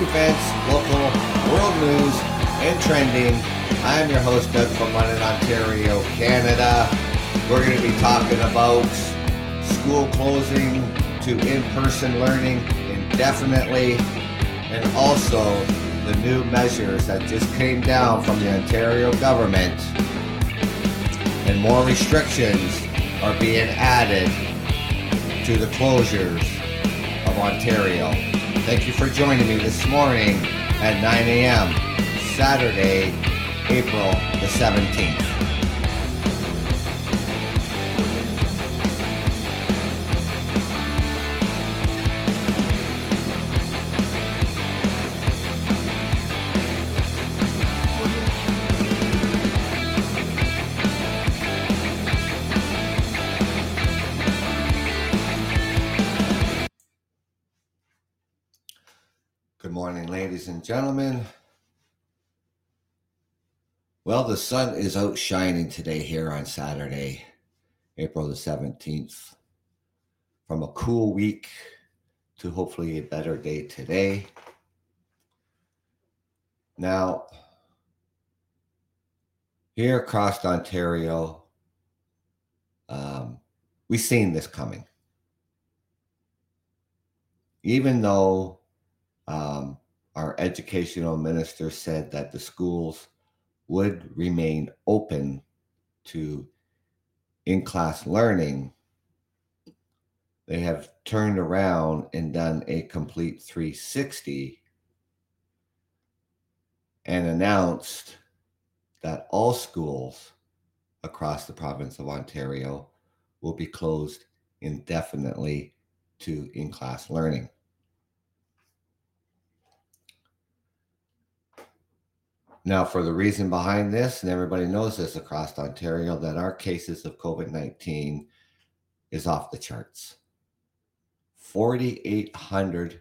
events, local, world news, and trending. I'm your host, Doug from London, Ontario, Canada. We're going to be talking about school closing to in person learning indefinitely, and also the new measures that just came down from the Ontario government. And more restrictions are being added to the closures of Ontario. Thank you for joining me this morning at 9 a.m. Saturday, April the 17th. Ladies and gentlemen. Well, the sun is out shining today here on Saturday, April the 17th. From a cool week to hopefully a better day today. Now, here across Ontario, um, we've seen this coming. Even though um, our educational minister said that the schools would remain open to in class learning, they have turned around and done a complete 360 and announced that all schools across the province of Ontario will be closed indefinitely to in class learning. Now, for the reason behind this, and everybody knows this across Ontario, that our cases of COVID 19 is off the charts. 4,800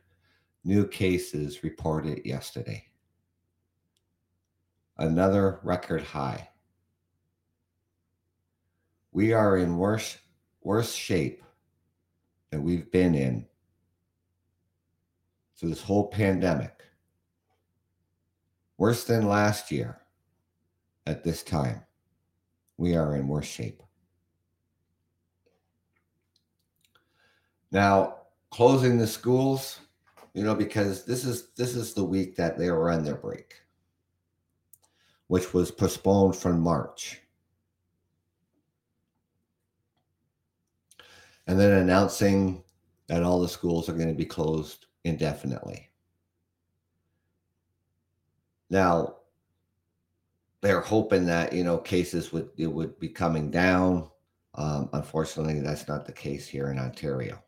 new cases reported yesterday. Another record high. We are in worse, worse shape than we've been in through this whole pandemic worse than last year at this time. We are in worse shape. Now, closing the schools, you know, because this is this is the week that they were on their break, which was postponed from March. And then announcing that all the schools are going to be closed indefinitely. Now, they're hoping that you know cases would it would be coming down. Um, unfortunately, that's not the case here in Ontario.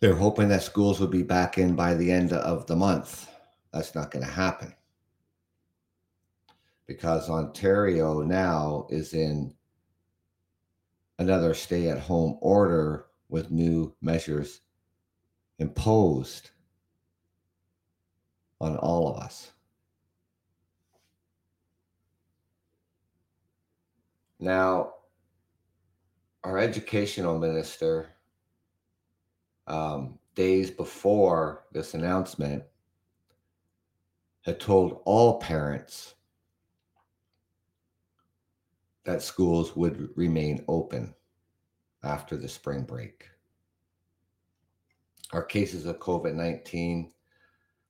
They're hoping that schools would be back in by the end of the month. That's not going to happen because Ontario now is in another stay at home order with new measures imposed on all of us. Now, our educational minister, um, days before this announcement, had told all parents that schools would remain open after the spring break. Our cases of COVID 19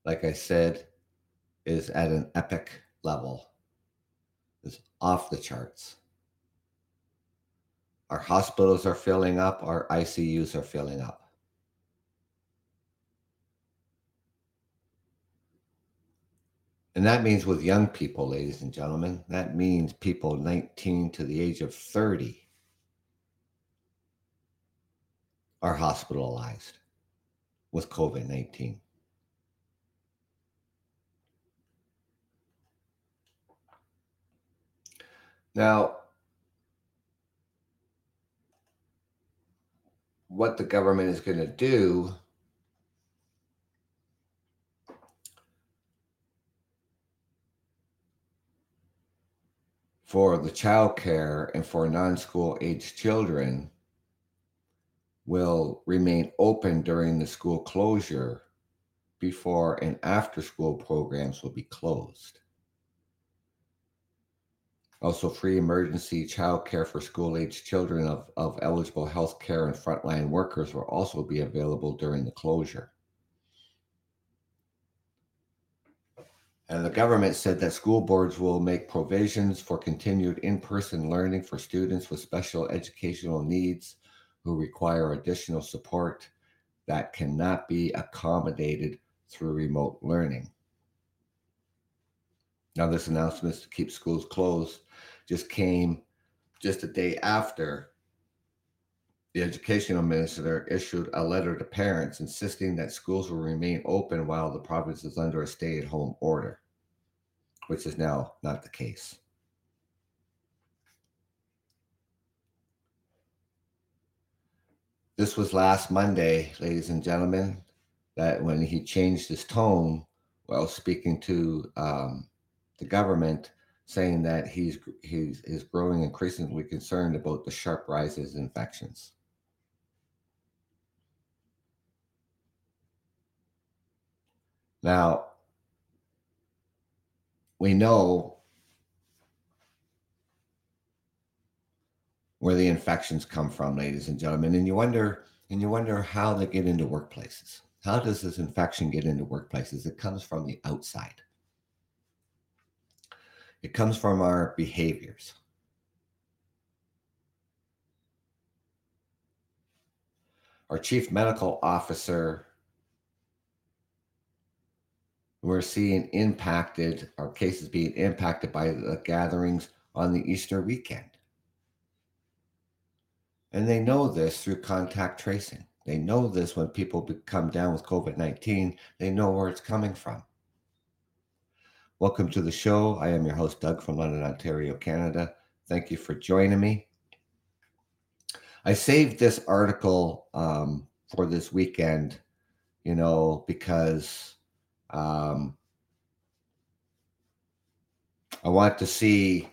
like I said, is at an epic level, is off the charts. Our hospitals are filling up, our ICUs are filling up. And that means with young people, ladies and gentlemen, that means people 19 to the age of 30 are hospitalized with COVID 19. Now, what the government is going to do for the child care and for non-school age children will remain open during the school closure before, and after school programs will be closed. Also, free emergency child care for school aged children of, of eligible health care and frontline workers will also be available during the closure. And the government said that school boards will make provisions for continued in person learning for students with special educational needs who require additional support that cannot be accommodated through remote learning. Now, this announcement is to keep schools closed just came just a day after the educational minister issued a letter to parents insisting that schools will remain open while the province is under a stay at home order, which is now not the case. This was last Monday, ladies and gentlemen, that when he changed his tone while speaking to um, the government, saying that he's he's is growing increasingly concerned about the sharp rises in infections. Now, we know where the infections come from, ladies and gentlemen, and you wonder and you wonder how they get into workplaces. How does this infection get into workplaces? It comes from the outside. It comes from our behaviors. Our chief medical officer, we're seeing impacted, our cases being impacted by the gatherings on the Easter weekend. And they know this through contact tracing. They know this when people come down with COVID 19, they know where it's coming from. Welcome to the show. I am your host, Doug from London, Ontario, Canada. Thank you for joining me. I saved this article um, for this weekend, you know, because um, I want to see,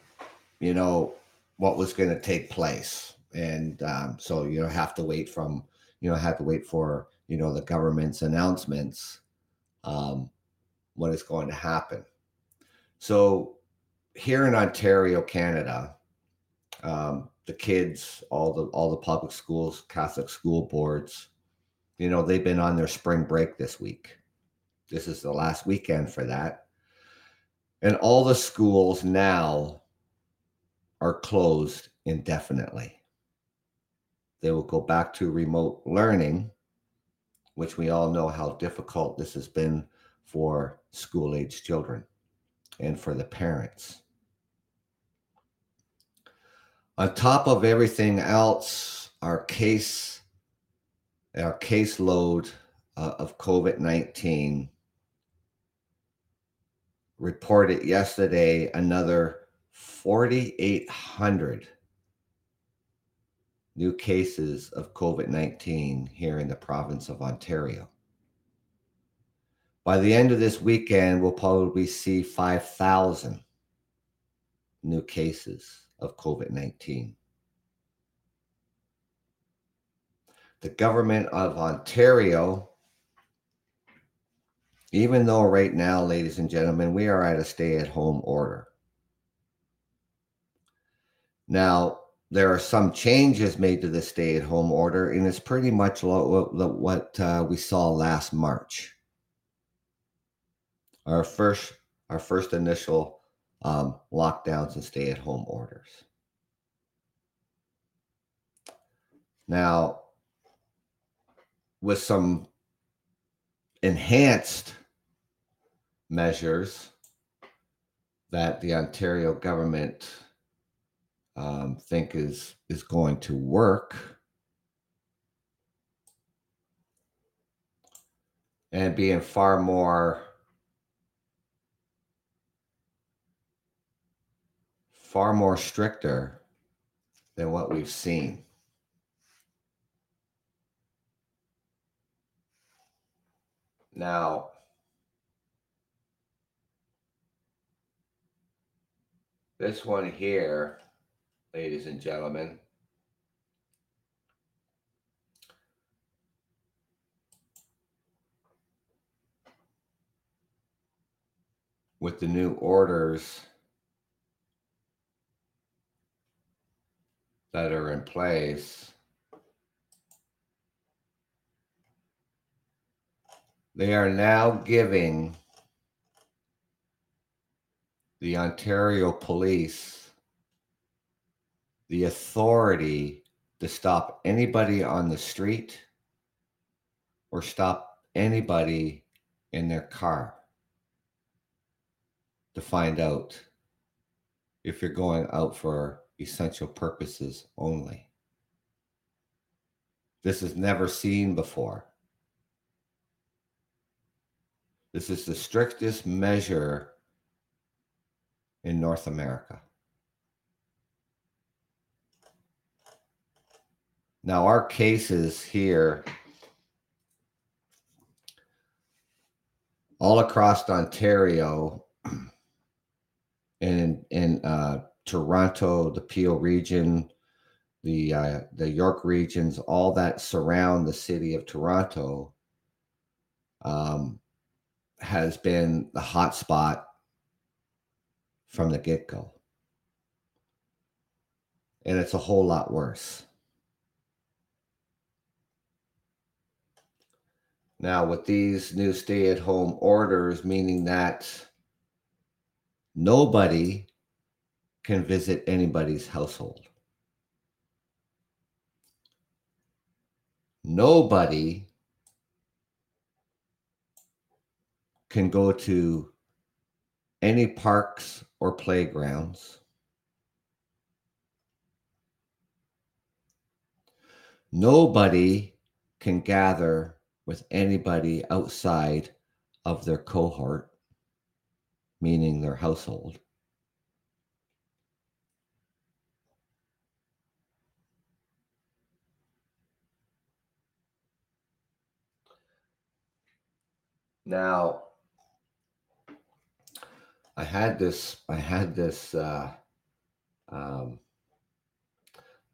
you know, what was going to take place. And um, so, you know, have to wait from, you know, have to wait for, you know, the government's announcements, um, what is going to happen. So here in Ontario, Canada, um, the kids, all the all the public schools, Catholic school boards, you know, they've been on their spring break this week. This is the last weekend for that. And all the schools now are closed indefinitely. They will go back to remote learning, which we all know how difficult this has been for school age children and for the parents. On top of everything else, our case, our caseload uh, of COVID 19 reported yesterday another 4,800 new cases of COVID 19 here in the province of Ontario. By the end of this weekend, we'll probably see 5,000 new cases of COVID 19. The government of Ontario, even though right now, ladies and gentlemen, we are at a stay at home order. Now, there are some changes made to the stay at home order, and it's pretty much what, what uh, we saw last March our first our first initial um, lockdowns and stay at home orders. Now, with some enhanced measures that the Ontario government um, think is is going to work, and being far more far more stricter than what we've seen. Now, this one here, ladies and gentlemen, with the new orders that are in place, they are now giving the Ontario police the authority to stop anybody on the street or stop anybody in their car to find out if you're going out for essential purposes only. This is never seen before. This is the strictest measure in North America. Now, our cases here all across Ontario and in uh, Toronto, the Peel region, the uh, the York regions, all that surround the city of Toronto, um, has been the hot spot from the get go. And it's a whole lot worse. Now, with these new stay at home orders, meaning that nobody can visit anybody's household, nobody can go to any parks or playgrounds. Nobody can gather with anybody outside of their cohort, meaning their household. Now, I had this, I had this, uh, um,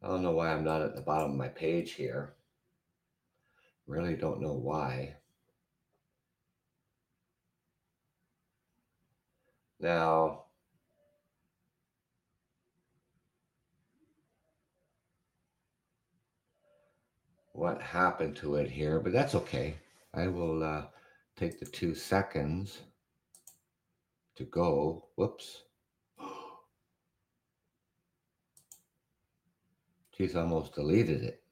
I don't know why I'm not at the bottom of my page here. Really don't know why. Now, what happened to it here, but that's okay. I will uh, take the two seconds to go. Whoops. She's almost deleted it.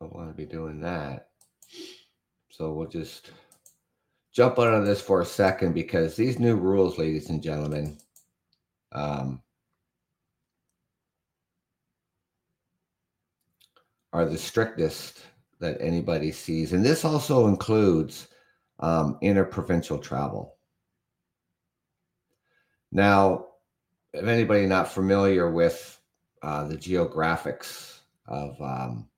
I don't want to be doing that. So we'll just jump out of this for a second because these new rules, ladies and gentlemen, um, are the strictest that anybody sees. And this also includes um, interprovincial travel. Now, if anybody not familiar with uh, the geographics of um,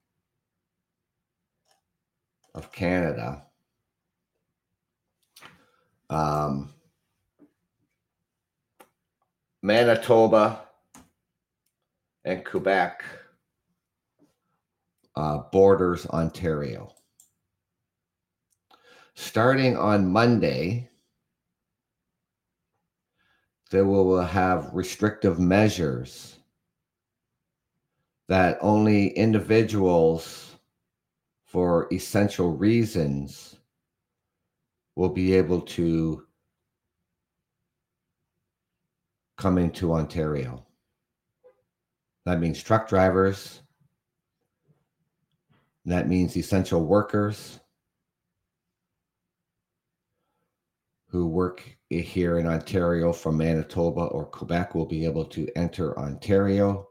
of Canada, um, Manitoba and Quebec uh, borders Ontario. Starting on Monday, they will have restrictive measures that only individuals for essential reasons will be able to come into Ontario. That means truck drivers. That means essential workers who work here in Ontario from Manitoba or Quebec will be able to enter Ontario.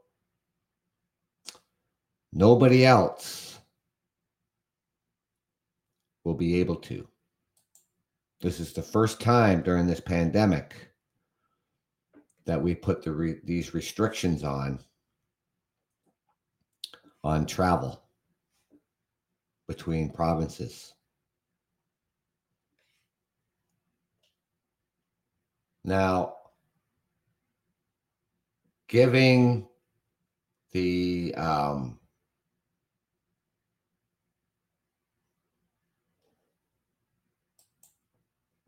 Nobody else will be able to. This is the first time during this pandemic that we put the re- these restrictions on on travel between provinces. Now, giving the um,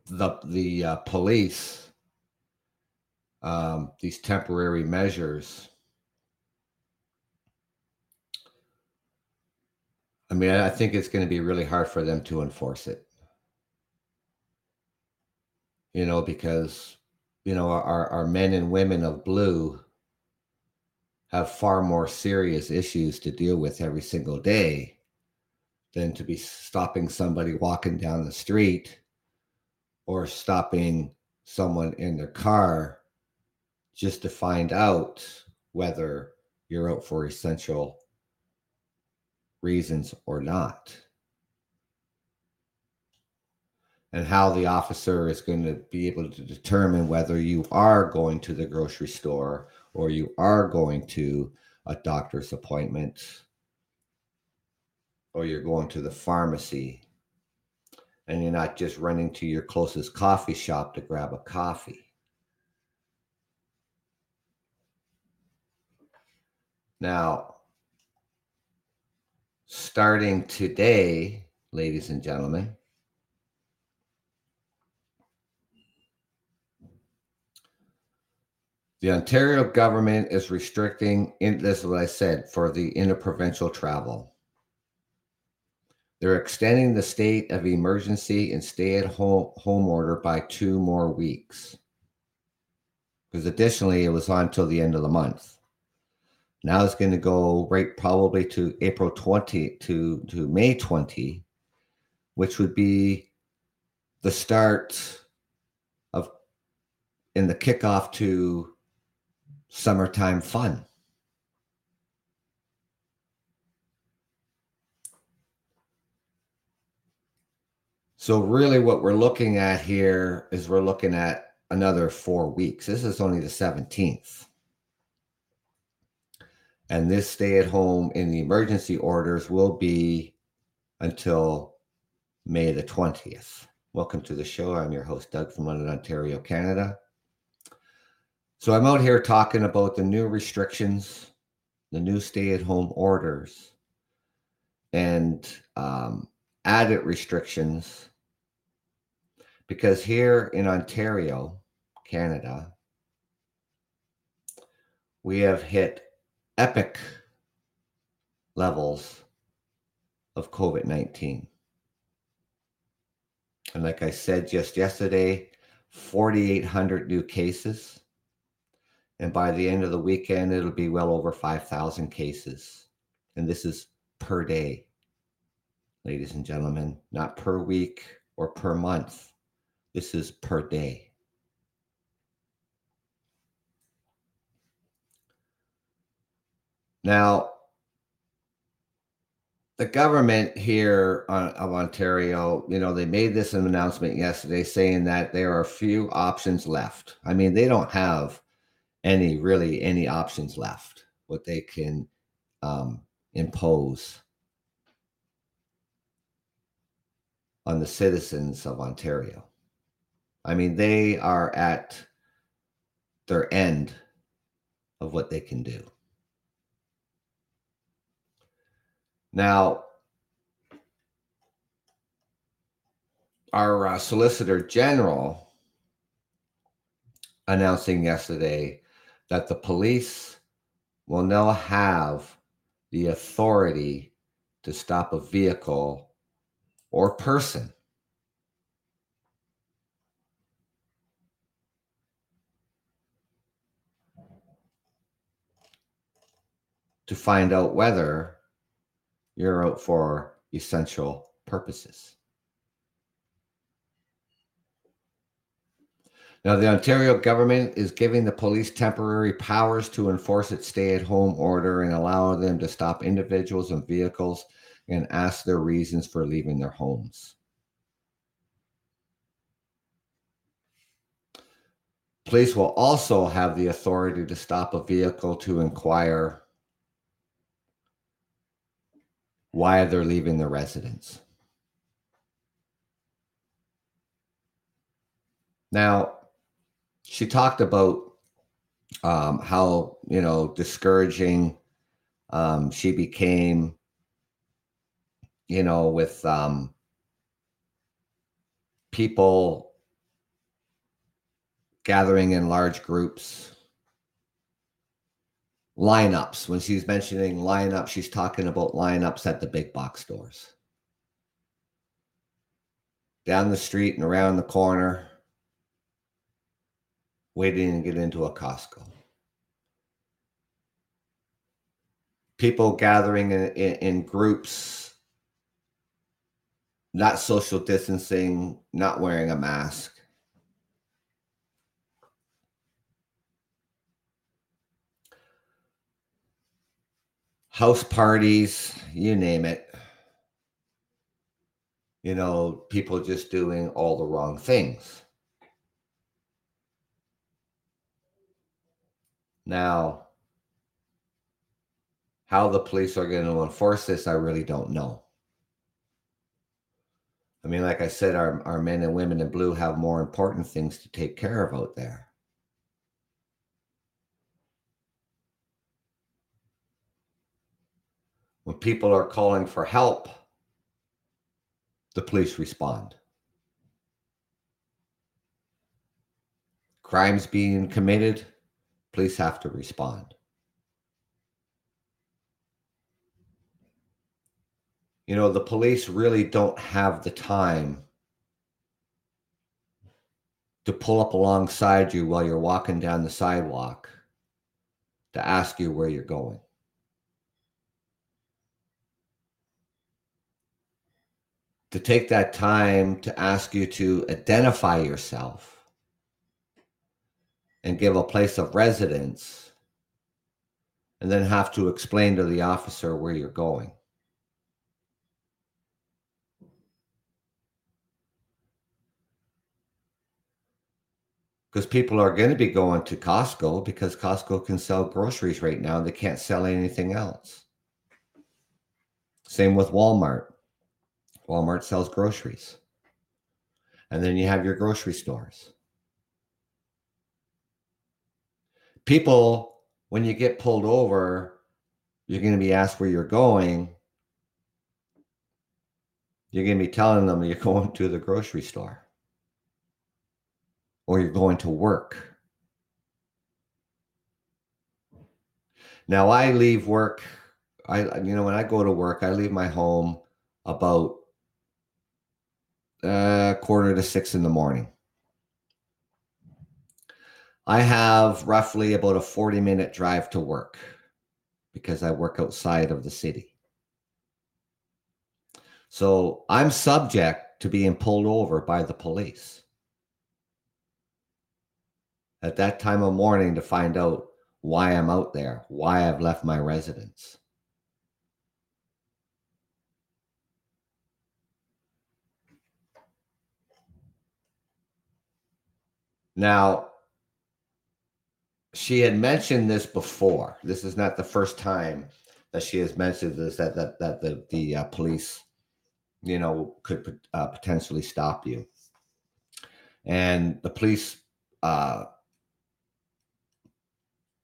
the the uh, police um, these temporary measures. I mean, I think it's going to be really hard for them to enforce it. You know, because, you know, our, our men and women of blue have far more serious issues to deal with every single day than to be stopping somebody walking down the street or stopping someone in their car just to find out whether you're out for essential reasons or not. And how the officer is going to be able to determine whether you are going to the grocery store or you are going to a doctor's appointment or you're going to the pharmacy and you're not just running to your closest coffee shop to grab a coffee. Now, starting today, ladies and gentlemen, the Ontario government is restricting, in, this is what I said, for the interprovincial travel. They're extending the state of emergency and stay at home, home order by two more weeks. Because additionally, it was on until the end of the month. Now it's going to go right probably to April 20 to, to May 20, which would be the start of in the kickoff to summertime fun. So really what we're looking at here is we're looking at another four weeks. This is only the 17th. And this stay at home in the emergency orders will be until May the 20th. Welcome to the show. I'm your host, Doug from London, Ontario, Canada. So I'm out here talking about the new restrictions, the new stay at home orders, and um, added restrictions because here in Ontario, Canada, we have hit epic levels of COVID 19. And like I said just yesterday, 4,800 new cases. And by the end of the weekend, it'll be well over 5,000 cases. And this is per day, ladies and gentlemen, not per week or per month. This is per day. Now, the government here on, of Ontario, you know, they made this announcement yesterday saying that there are few options left. I mean, they don't have any really any options left, what they can um, impose on the citizens of Ontario. I mean, they are at their end of what they can do. Now, our uh, Solicitor General announcing yesterday that the police will now have the authority to stop a vehicle or person to find out whether you're out for essential purposes. Now, the Ontario government is giving the police temporary powers to enforce its stay at home order and allow them to stop individuals and vehicles and ask their reasons for leaving their homes. Police will also have the authority to stop a vehicle to inquire why they're leaving the residence. Now, she talked about um, how you know discouraging um, she became, you know, with um, people gathering in large groups. Lineups. When she's mentioning lineups, she's talking about lineups at the big box stores. Down the street and around the corner, waiting to get into a Costco. People gathering in, in, in groups, not social distancing, not wearing a mask. house parties, you name it. You know, people just doing all the wrong things. Now, how the police are going to enforce this, I really don't know. I mean, like I said, our, our men and women in blue have more important things to take care of out there. When people are calling for help, the police respond. Crimes being committed, police have to respond. You know, the police really don't have the time to pull up alongside you while you're walking down the sidewalk to ask you where you're going. to take that time to ask you to identify yourself and give a place of residence, and then have to explain to the officer where you're going. Because people are going to be going to Costco because Costco can sell groceries right now. They can't sell anything else. Same with Walmart. Walmart sells groceries. And then you have your grocery stores. People, when you get pulled over, you're going to be asked where you're going. You're going to be telling them you're going to the grocery store or you're going to work. Now I leave work. I you know when I go to work, I leave my home about uh, quarter to six in the morning. I have roughly about a 40 minute drive to work because I work outside of the city. So I'm subject to being pulled over by the police at that time of morning to find out why I'm out there, why I've left my residence. Now, she had mentioned this before. This is not the first time that she has mentioned this that that that the the uh, police, you know, could uh, potentially stop you. And the police uh,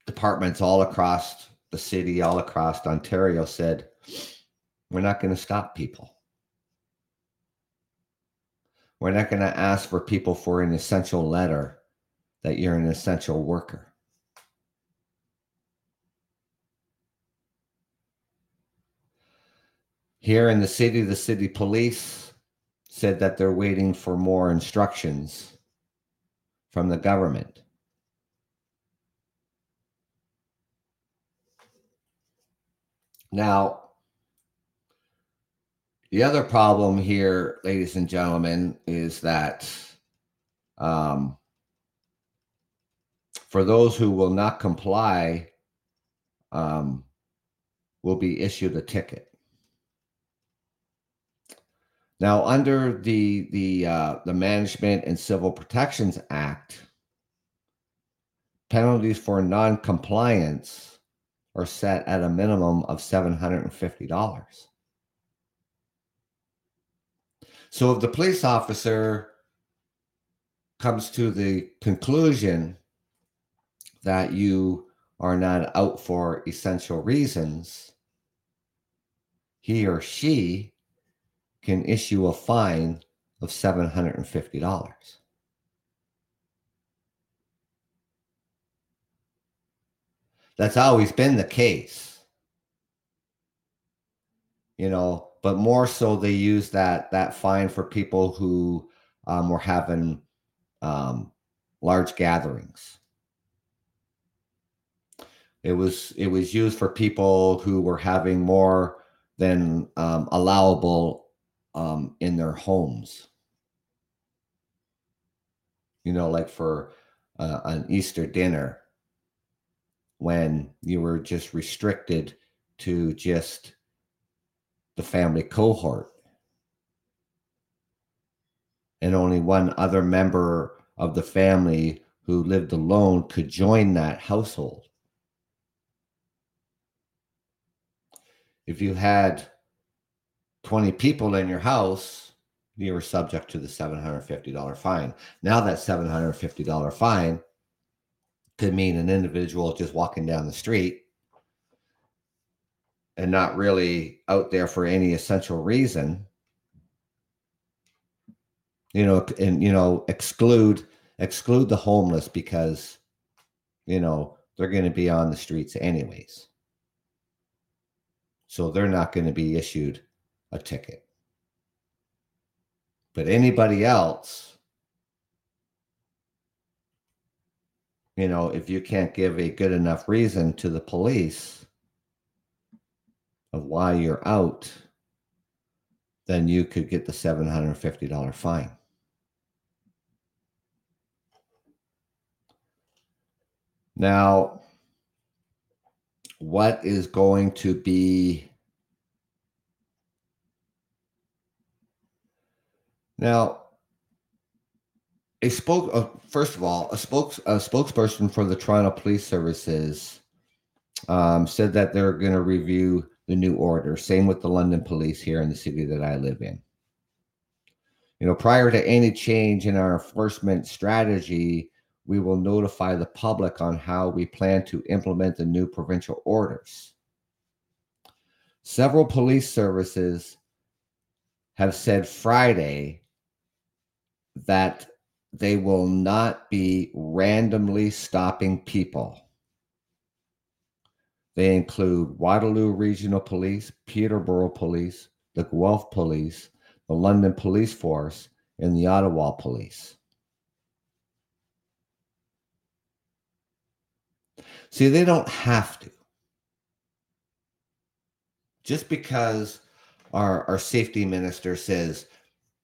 departments all across the city, all across Ontario, said, "We're not going to stop people." We're not going to ask for people for an essential letter that you're an essential worker. Here in the city, the city police said that they're waiting for more instructions from the government. Now, the other problem here, ladies and gentlemen, is that um, for those who will not comply, um, will be issued a ticket. Now, under the the uh, the Management and Civil Protections Act, penalties for non-compliance are set at a minimum of seven hundred and fifty dollars. So, if the police officer comes to the conclusion that you are not out for essential reasons, he or she can issue a fine of $750. That's always been the case. You know, but more so they use that that fine for people who um, were having um, large gatherings. It was it was used for people who were having more than um, allowable um, in their homes. You know, like for uh, an Easter dinner, when you were just restricted to just the family cohort. And only one other member of the family who lived alone could join that household. If you had 20 people in your house, you were subject to the $750 fine. Now, that $750 fine could mean an individual just walking down the street and not really out there for any essential reason you know and you know exclude exclude the homeless because you know they're going to be on the streets anyways so they're not going to be issued a ticket but anybody else you know if you can't give a good enough reason to the police of why you're out, then you could get the $750 fine. Now, what is going to be now a spoke uh, first of all a spokes a spokesperson for the Toronto Police Services um, said that they're going to review the new order. Same with the London police here in the city that I live in. You know, prior to any change in our enforcement strategy, we will notify the public on how we plan to implement the new provincial orders. Several police services have said Friday that they will not be randomly stopping people they include Waterloo Regional Police, Peterborough Police, the Guelph Police, the London Police Force, and the Ottawa Police. See, they don't have to. Just because our, our safety minister says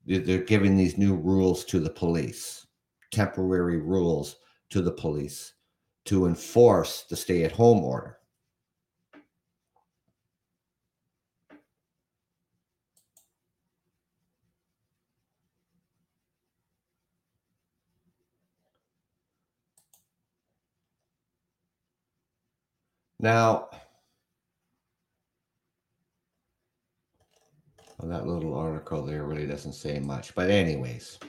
they're giving these new rules to the police, temporary rules to the police to enforce the stay at home order. Now, well, that little article there really doesn't say much. But, anyways,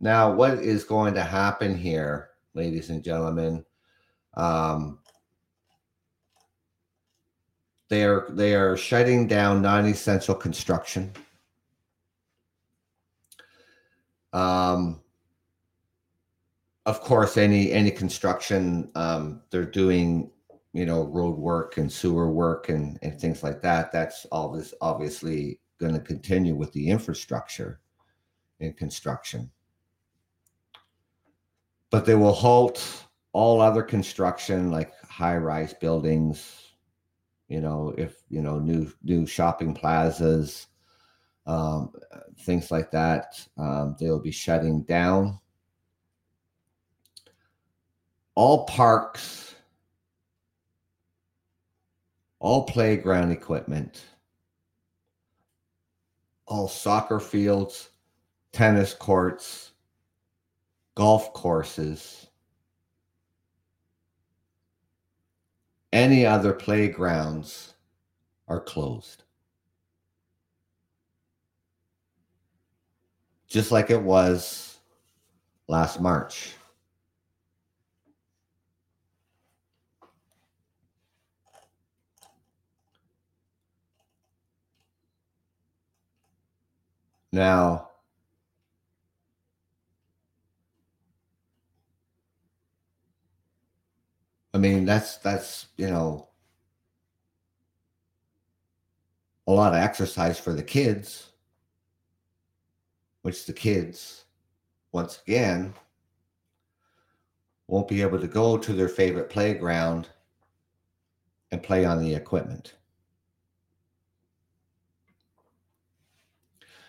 now what is going to happen here, ladies and gentlemen? Um, they are they are shutting down non-essential construction. Um, of course, any any construction um, they're doing you know, road work and sewer work and, and things like that, that's all this obviously going to continue with the infrastructure in construction. But they will halt all other construction like high rise buildings, you know, if, you know, new, new shopping plazas, um, things like that, um, they'll be shutting down. All parks all playground equipment, all soccer fields, tennis courts, golf courses, any other playgrounds are closed. Just like it was last March. Now, I mean, that's that's you know a lot of exercise for the kids, which the kids, once again, won't be able to go to their favorite playground and play on the equipment.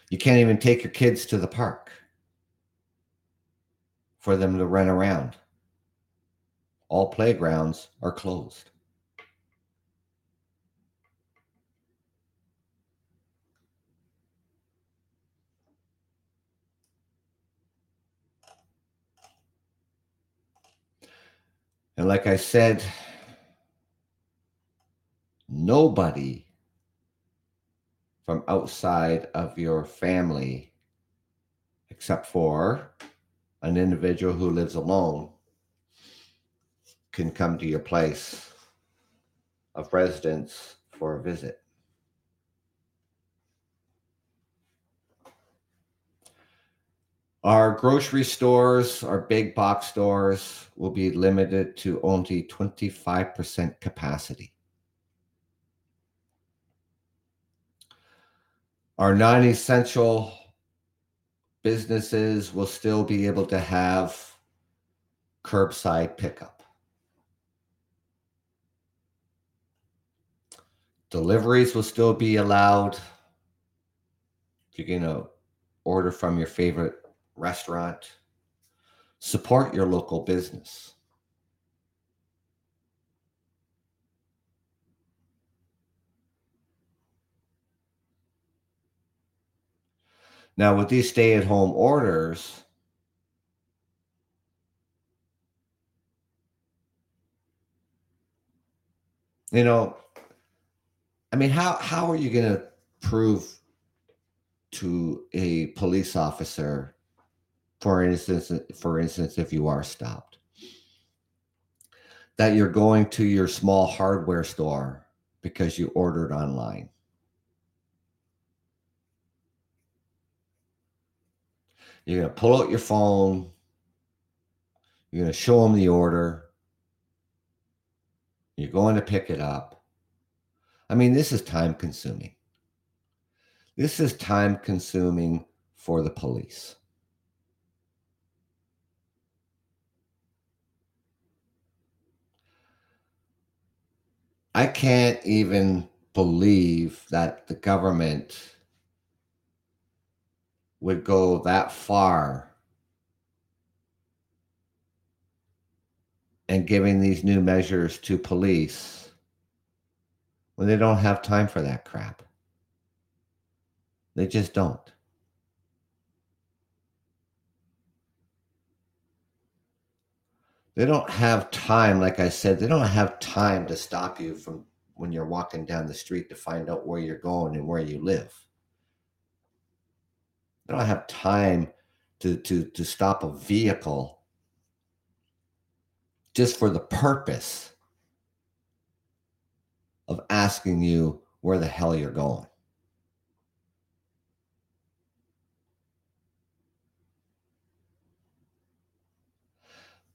You can't even take your kids to the park for them to run around. All playgrounds are closed. And like I said, nobody from outside of your family, except for an individual who lives alone, can come to your place of residence for a visit. Our grocery stores, our big box stores will be limited to only 25% capacity. Our non essential businesses will still be able to have curbside pickup. Deliveries will still be allowed. If you're going to order from your favorite restaurant, support your local business. Now, with these stay at home orders, you know, I mean, how, how are you going to prove to a police officer, for instance, for instance, if you are stopped, that you're going to your small hardware store because you ordered online? You're going to pull out your phone. You're going to show them the order. You're going to pick it up. I mean, this is time consuming. This is time consuming for the police. I can't even believe that the government would go that far and giving these new measures to police when they don't have time for that crap. They just don't. They don't have time, like I said, they don't have time to stop you from when you're walking down the street to find out where you're going and where you live. They don't have time to, to, to stop a vehicle just for the purpose of asking you where the hell you're going.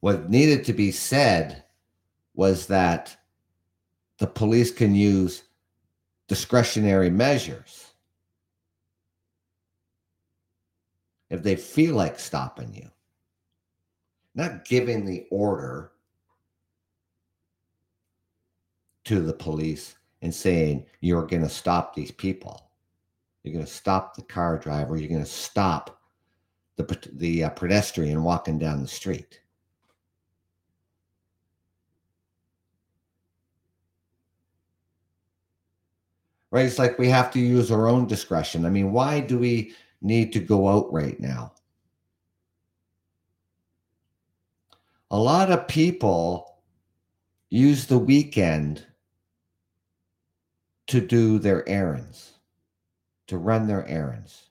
What needed to be said was that the police can use discretionary measures if they feel like stopping you, not giving the order to the police and saying, you're going to stop these people. You're going to stop the car driver. You're going to stop the, the uh, pedestrian walking down the street. Right? It's like we have to use our own discretion. I mean, why do we need to go out right now. A lot of people use the weekend to do their errands, to run their errands,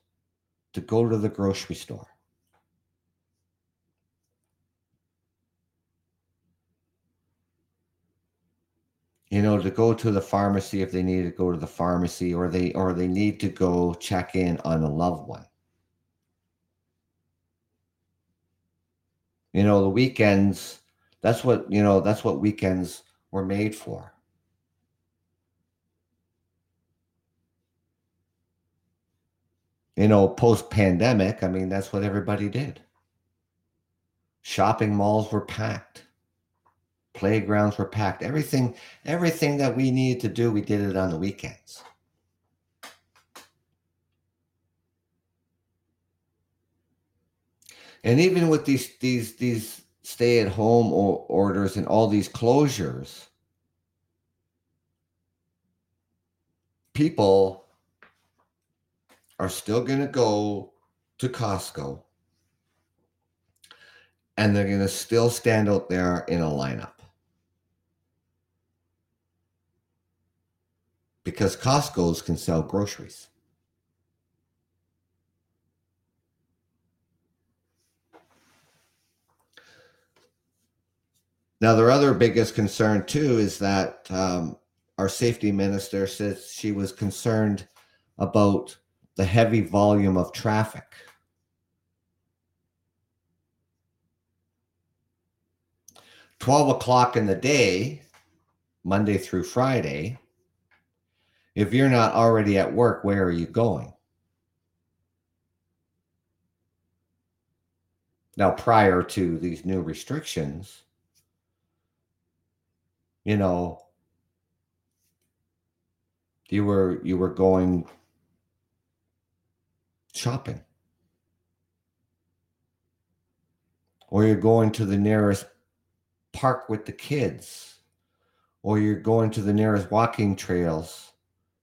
to go to the grocery store. You know to go to the pharmacy if they need to go to the pharmacy or they or they need to go check in on a loved one you know the weekends That's what, you know, that's what weekends were made for. You know, post pandemic, I mean, that's what everybody did. Shopping malls were packed. Playgrounds were packed. Everything, everything that we needed to do, we did it on the weekends. And even with these these these stay at home orders and all these closures, people are still going to go to Costco and they're going to still stand out there in a lineup. Because Costco's can sell groceries. Now, their other biggest concern, too, is that um, our safety minister says she was concerned about the heavy volume of traffic. Twelve o'clock in the day, Monday through Friday. If you're not already at work, where are you going? Now, prior to these new restrictions, you know, you were you were going shopping. Or you're going to the nearest park with the kids. Or you're going to the nearest walking trails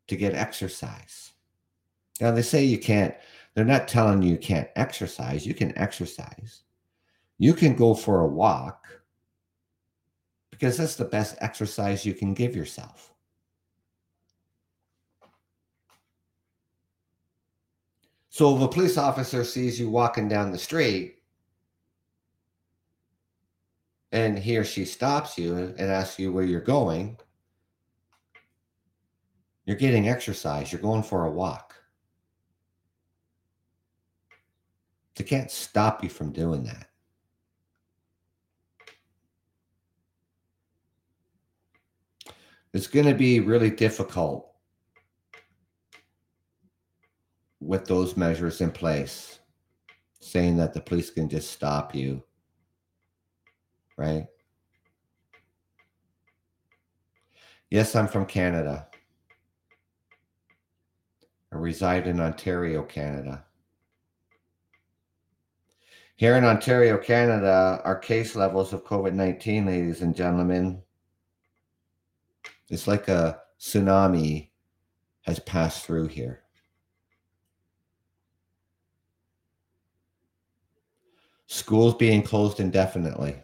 to get exercise now they say you can't they're not telling you you can't exercise you can exercise you can go for a walk because that's the best exercise you can give yourself. So if a police officer sees you walking down the street and he or she stops you and asks you where you're going, you're getting exercise, you're going for a walk. They can't stop you from doing that. it's going to be really difficult with those measures in place, saying that the police can just stop you, right? Yes, I'm from Canada. I reside in Ontario, Canada. Here in Ontario, Canada, our case levels of COVID 19, ladies and gentlemen, it's like a tsunami has passed through here. Schools being closed indefinitely.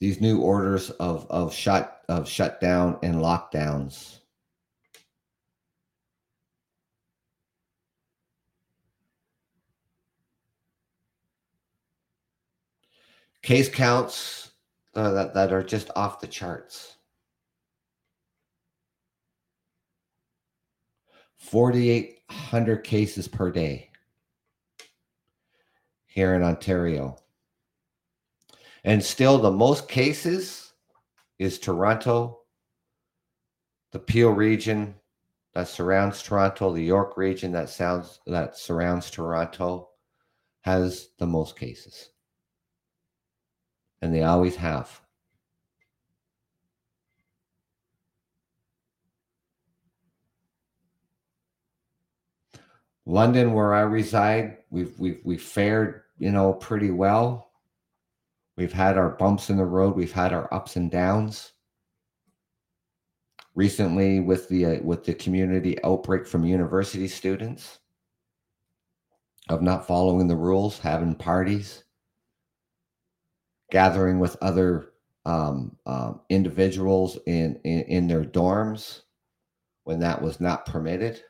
These new orders of, of shut of shutdown and lockdowns. Case counts uh, that, that are just off the charts. 4,800 cases per day here in Ontario. And still, the most cases is Toronto, the Peel region that surrounds Toronto, the York region that sounds that surrounds Toronto has the most cases and they always have. London, where I reside, we've we've we've fared, you know, pretty well. We've had our bumps in the road. We've had our ups and downs. Recently, with the uh, with the community outbreak from university students of not following the rules, having parties, gathering with other um, um, individuals in, in, in their dorms when that was not permitted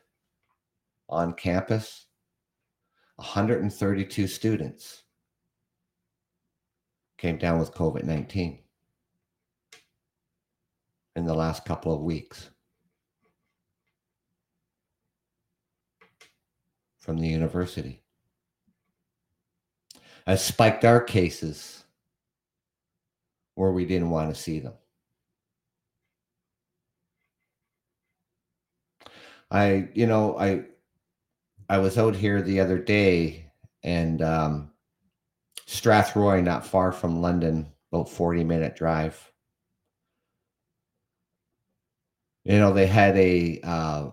on campus. 132 students came down with COVID 19 in the last couple of weeks from the university. has spiked our cases where we didn't want to see them. I, you know, I I was out here the other day and um Strathroy, not far from London, about 40 minute drive. You know, they had a uh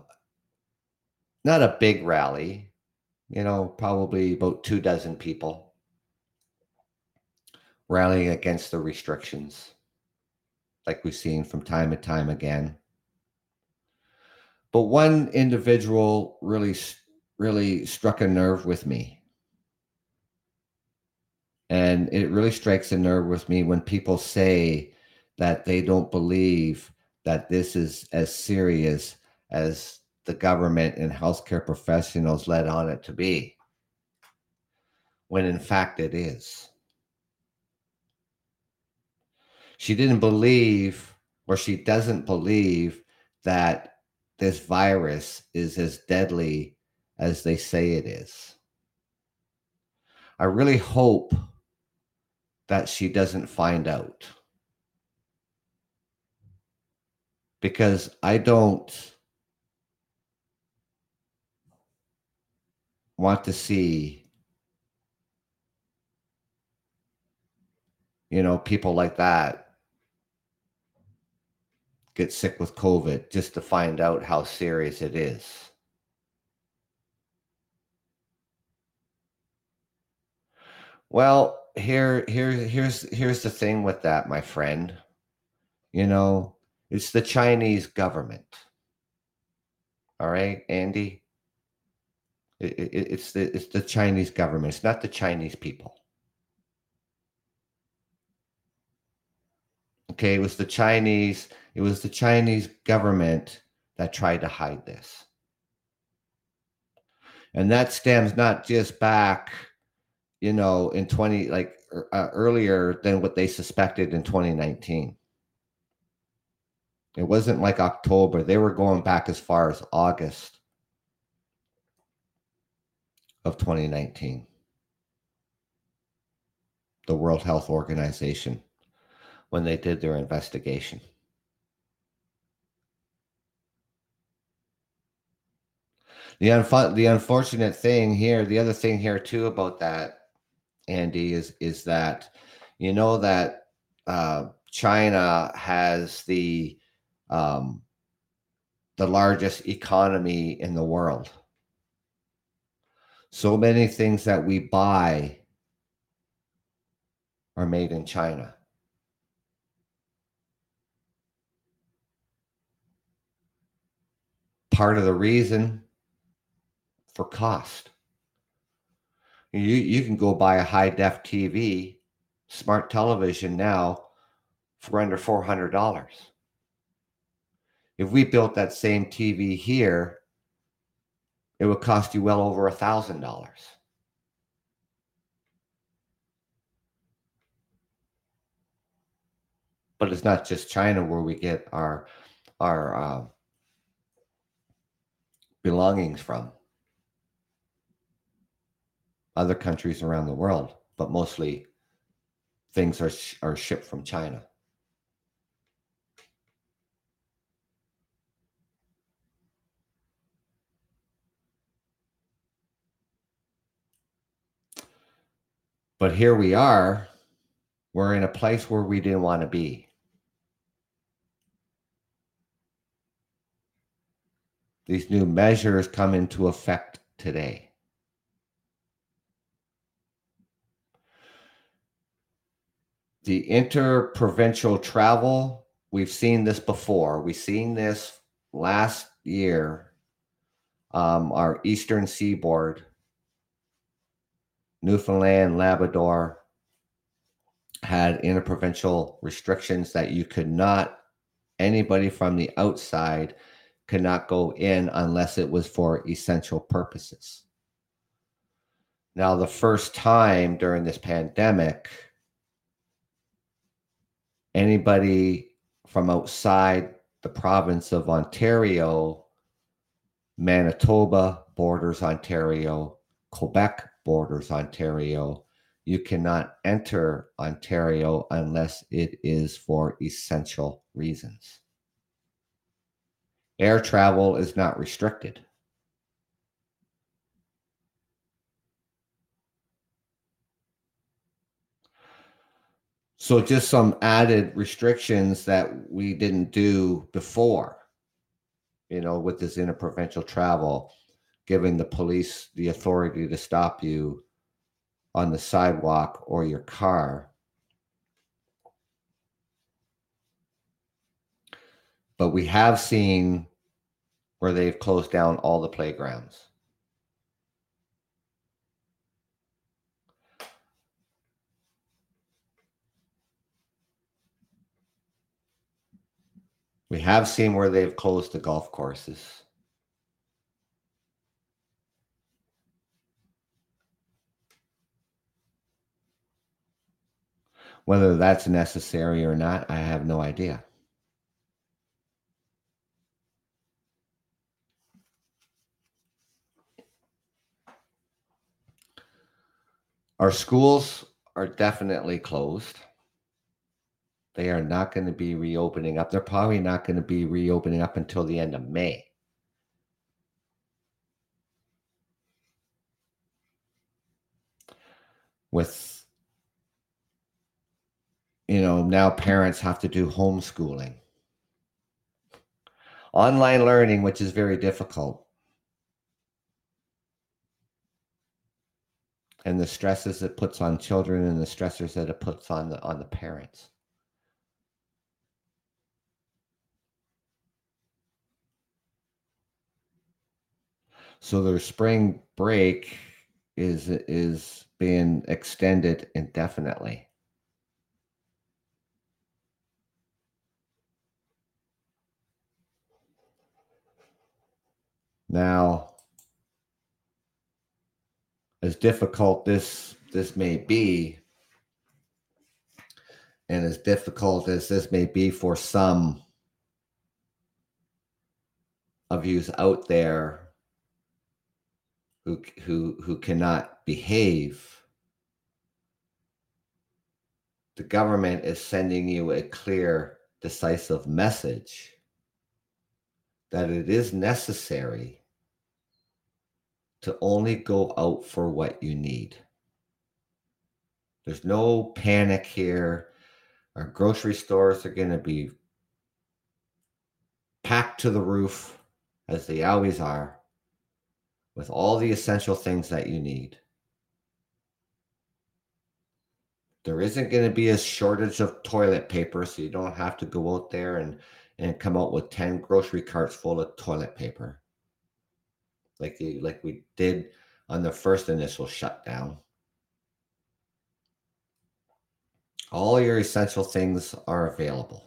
not a big rally, you know, probably about two dozen people rallying against the restrictions, like we've seen from time and time again. But one individual really, really struck a nerve with me. And it really strikes a nerve with me when people say that they don't believe that this is as serious as the government and healthcare professionals led on it to be, when in fact it is. She didn't believe, or she doesn't believe, that this virus is as deadly as they say it is. I really hope that she doesn't find out. Because I don't want to see you know people like that get sick with covid just to find out how serious it is well here here here's here's the thing with that my friend you know it's the chinese government all right andy it, it, it's the it's the Chinese government. It's not the Chinese people. Okay, it was the Chinese. It was the Chinese government that tried to hide this, and that stems not just back, you know, in twenty like er, uh, earlier than what they suspected in twenty nineteen. It wasn't like October. They were going back as far as August of 2019. The World Health Organization, when they did their investigation. The, unf- the unfortunate thing here, the other thing here too about that, Andy, is is that you know that uh, China has the um, the largest economy in the world. So many things that we buy are made in China. Part of the reason for cost. You, you can go buy a high def TV, smart television now for under $400. If we built that same TV here, it would cost you well over a thousand dollars. But it's not just China where we get our our uh, belongings from. Other countries around the world, but mostly things are are shipped from China. But here we are. We're in a place where we didn't want to be. These new measures come into effect today. The interprovincial travel, we've seen this before. We've seen this last year. Um, our eastern seaboard Newfoundland, Labrador had interprovincial restrictions that you could not, anybody from the outside could not go in unless it was for essential purposes. Now, the first time during this pandemic, anybody from outside the province of Ontario, Manitoba borders Ontario, Quebec borders Ontario, you cannot enter Ontario unless it is for essential reasons. Air travel is not restricted. So, just some added restrictions that we didn't do before, you know, with this interprovincial travel, giving the police the authority to stop you on the sidewalk or your car. But we have seen where they've closed down all the playgrounds. We have seen where they've closed the golf courses. Whether that's necessary or not, I have no idea. Our schools are definitely closed. They are not going to be reopening up. They're probably not going to be reopening up until the end of May. With you know, now parents have to do homeschooling, online learning, which is very difficult. And the stresses it puts on children and the stressors that it puts on the on the parents. So their spring break is is being extended indefinitely. Now, as difficult this this may be, and as difficult as this may be for some of you out there who who who cannot behave the government is sending you a clear decisive message that it is necessary to only go out for what you need. There's no panic here. Our grocery stores are going to be packed to the roof, as they always are, with all the essential things that you need. There isn't going to be a shortage of toilet paper, so you don't have to go out there and and come out with 10 grocery carts full of toilet paper. Like like we did on the first initial shutdown. All your essential things are available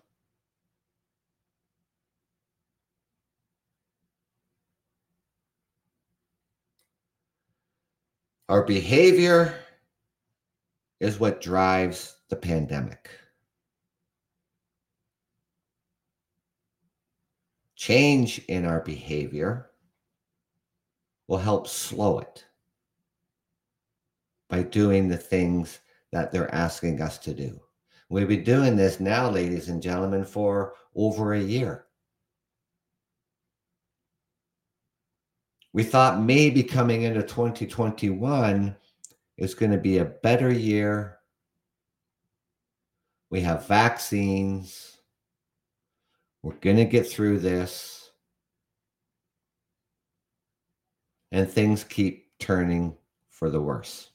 our behavior is what drives the pandemic change in our behavior will help slow it by doing the things that they're asking us to do. We've been doing this now, ladies and gentlemen, for over a year. We thought maybe coming into 2021 is going to be a better year. We have vaccines. We're going to get through this. And things keep turning for the worse.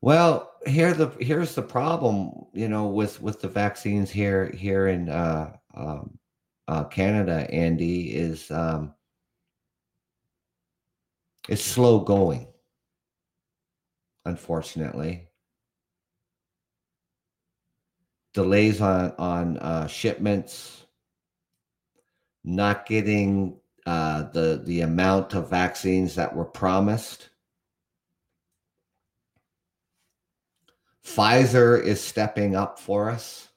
Well, here the here's the problem, you know, with with the vaccines here here in uh, um, uh, Canada, Andy is um, it's slow going. Unfortunately, delays on on uh, shipments, not getting uh, the the amount of vaccines that were promised. Pfizer is stepping up for us.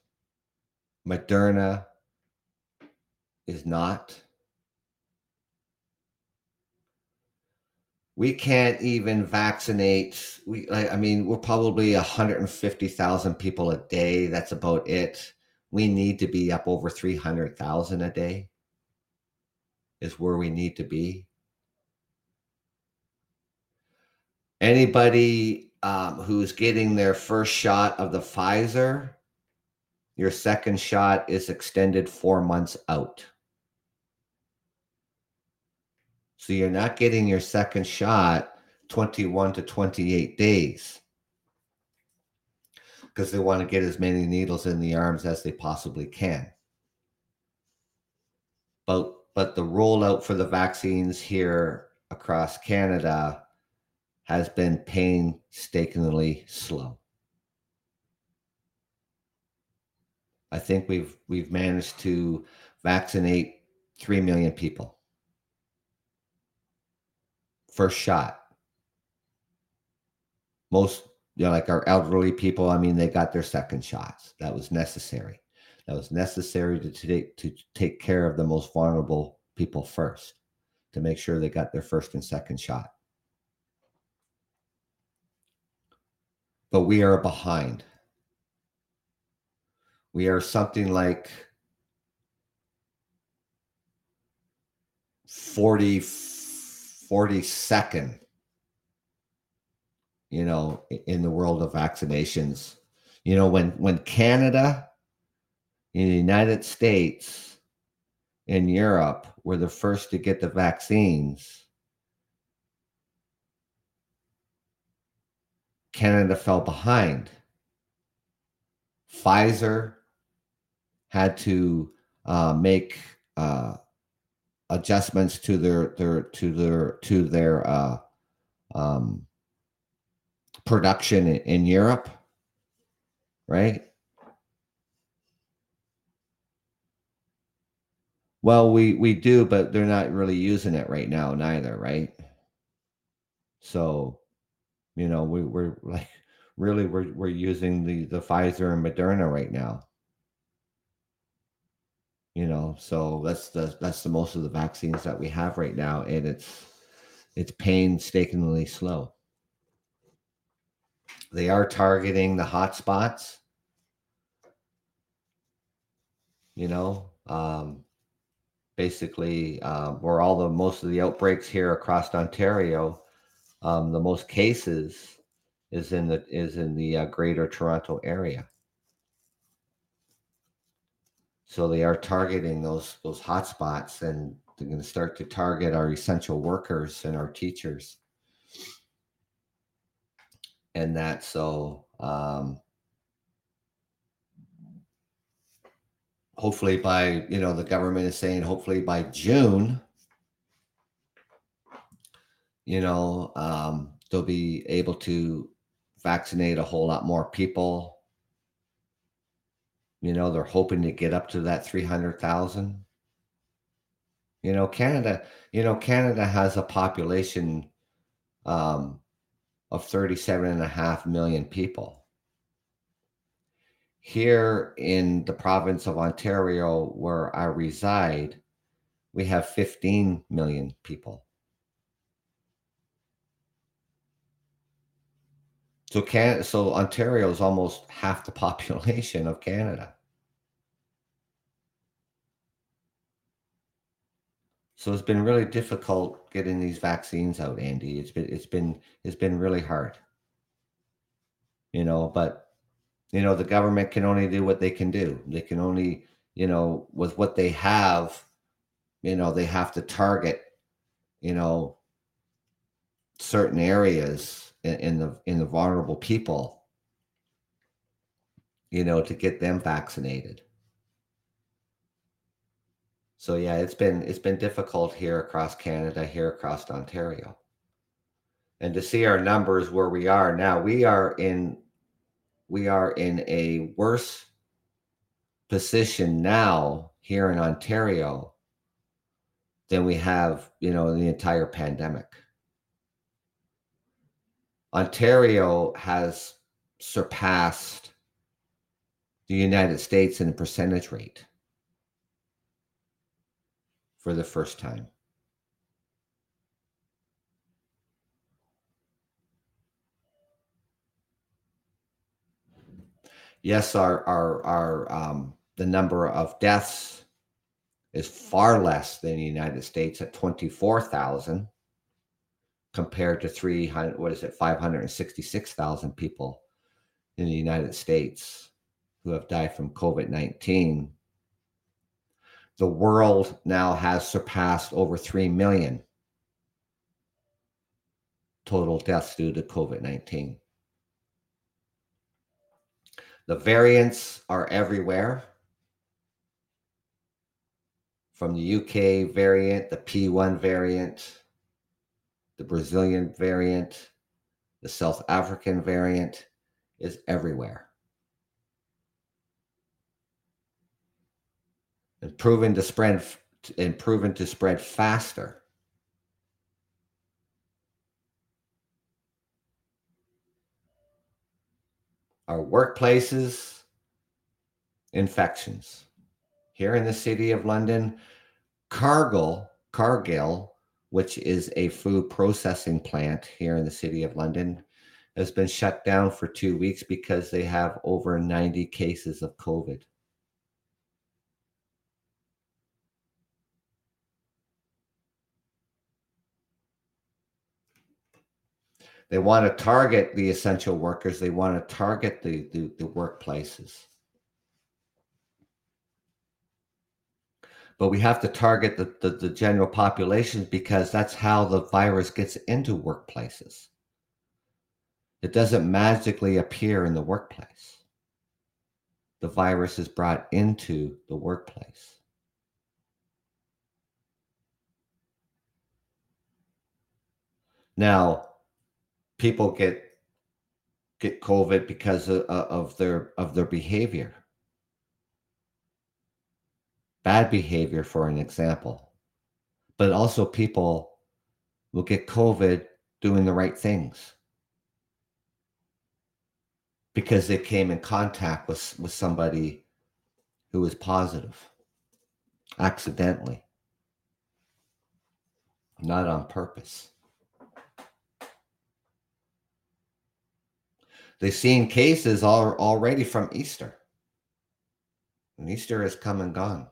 Moderna is not. we can't even vaccinate. We, I mean, we're probably 150,000 people a day. That's about it. We need to be up over 300,000 a day, is where we need to be. Anybody um, who's getting their first shot of the Pfizer, your second shot is extended four months out. So you're not getting your second shot 21 to 28 days because they want to get as many needles in the arms as they possibly can. But but the rollout for the vaccines here across Canada has been painstakingly slow. I think we've we've managed to vaccinate 3 million people. First shot. Most you know like our elderly people, I mean they got their second shots. That was necessary. That was necessary to take to take care of the most vulnerable people first to make sure they got their first and second shot. but we are behind. We are something like 40, 42nd, you know, in the world of vaccinations. You know, when, when Canada, in the United States, in Europe were the first to get the vaccines, Canada fell behind. Pfizer had to uh, make uh, adjustments to their their to their to their uh, um, production in, in Europe, right? Well, we we do, but they're not really using it right now, neither, right? So you know, we, we're like really we're we're using the the Pfizer and Moderna right now. You know, so that's the that's the most of the vaccines that we have right now, and it's it's painstakingly slow. They are targeting the hot spots. You know, um, basically uh, where all the most of the outbreaks here across Ontario um, the most cases is in the is in the uh, Greater Toronto area. So they are targeting those those hotspots, and they're going to start to target our essential workers and our teachers, and that so. Um, hopefully by you know the government is saying hopefully by june you know, um, they'll be able to vaccinate a whole lot more people. You know, they're hoping to get up to that 300,000. You know, Canada, you know, Canada has a population um, of 37 and a half million people. Here in the province of Ontario, where I reside, we have 15 million people. So can so Ontario is almost half the population of Canada. So it's been really difficult getting these vaccines out, Andy. It's been it's been it's been really hard. You know, but you know, the government can only do what they can do. They can only, you know, with what they have, you know, they have to target, you know, certain areas in, the in the vulnerable people you know to get them vaccinated. So yeah it's been it's been difficult here across canada here across ontario. And to see our numbers where we are now we are in we are in a worse position now here in ontario than we have you know in the entire pandemic Ontario has surpassed the United States in percentage rate for the first time. Yes, our our our um, the number of deaths is far less than the United States at twenty four thousand compared to three hundred. What is it? Five hundred and sixty six thousand people in the United States who have died from COVID nineteen. The world now has surpassed over three million total deaths due to COVID 19. The variants are everywhere. From the UK variant, the P1 variant, the Brazilian variant, the South African variant is everywhere. And proven to spread and proven to spread faster our workplaces, infections. Here in the city of London, Cargill, Cargill, which is a food processing plant here in the city of London, has been shut down for two weeks because they have over 90 cases of COVID. They want to target the essential workers. They want to target the, the, the workplaces. But we have to target the, the, the general population because that's how the virus gets into workplaces. It doesn't magically appear in the workplace. The virus is brought into the workplace. Now, people get get COVID because of, of their of their behavior. Bad behavior, for an example. But also people will get COVID doing the right things because they came in contact with, with somebody who was positive accidentally, not on purpose. They've seen cases all, already from Easter. And Easter has come and gone.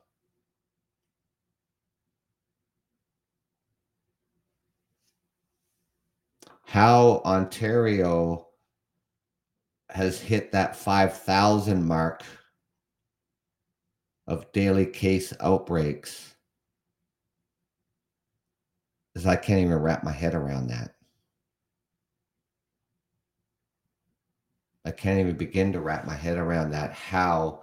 How Ontario has hit that 5,000 mark of daily case outbreaks is I can't even wrap my head around that. I can't even begin to wrap my head around that, how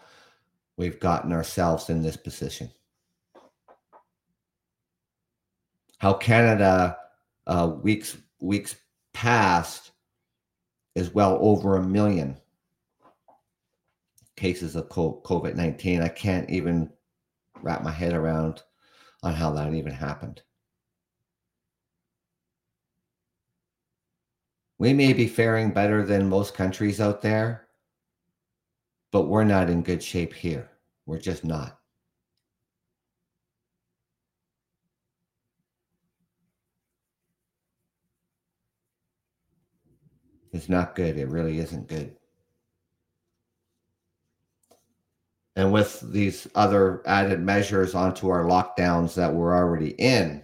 we've gotten ourselves in this position. How Canada, uh, weeks weeks past, is well over a million cases of COVID 19. I can't even wrap my head around on how that even happened. We may be faring better than most countries out there, but we're not in good shape here. We're just not. It's not good. It really isn't good. And with these other added measures onto our lockdowns that we're already in,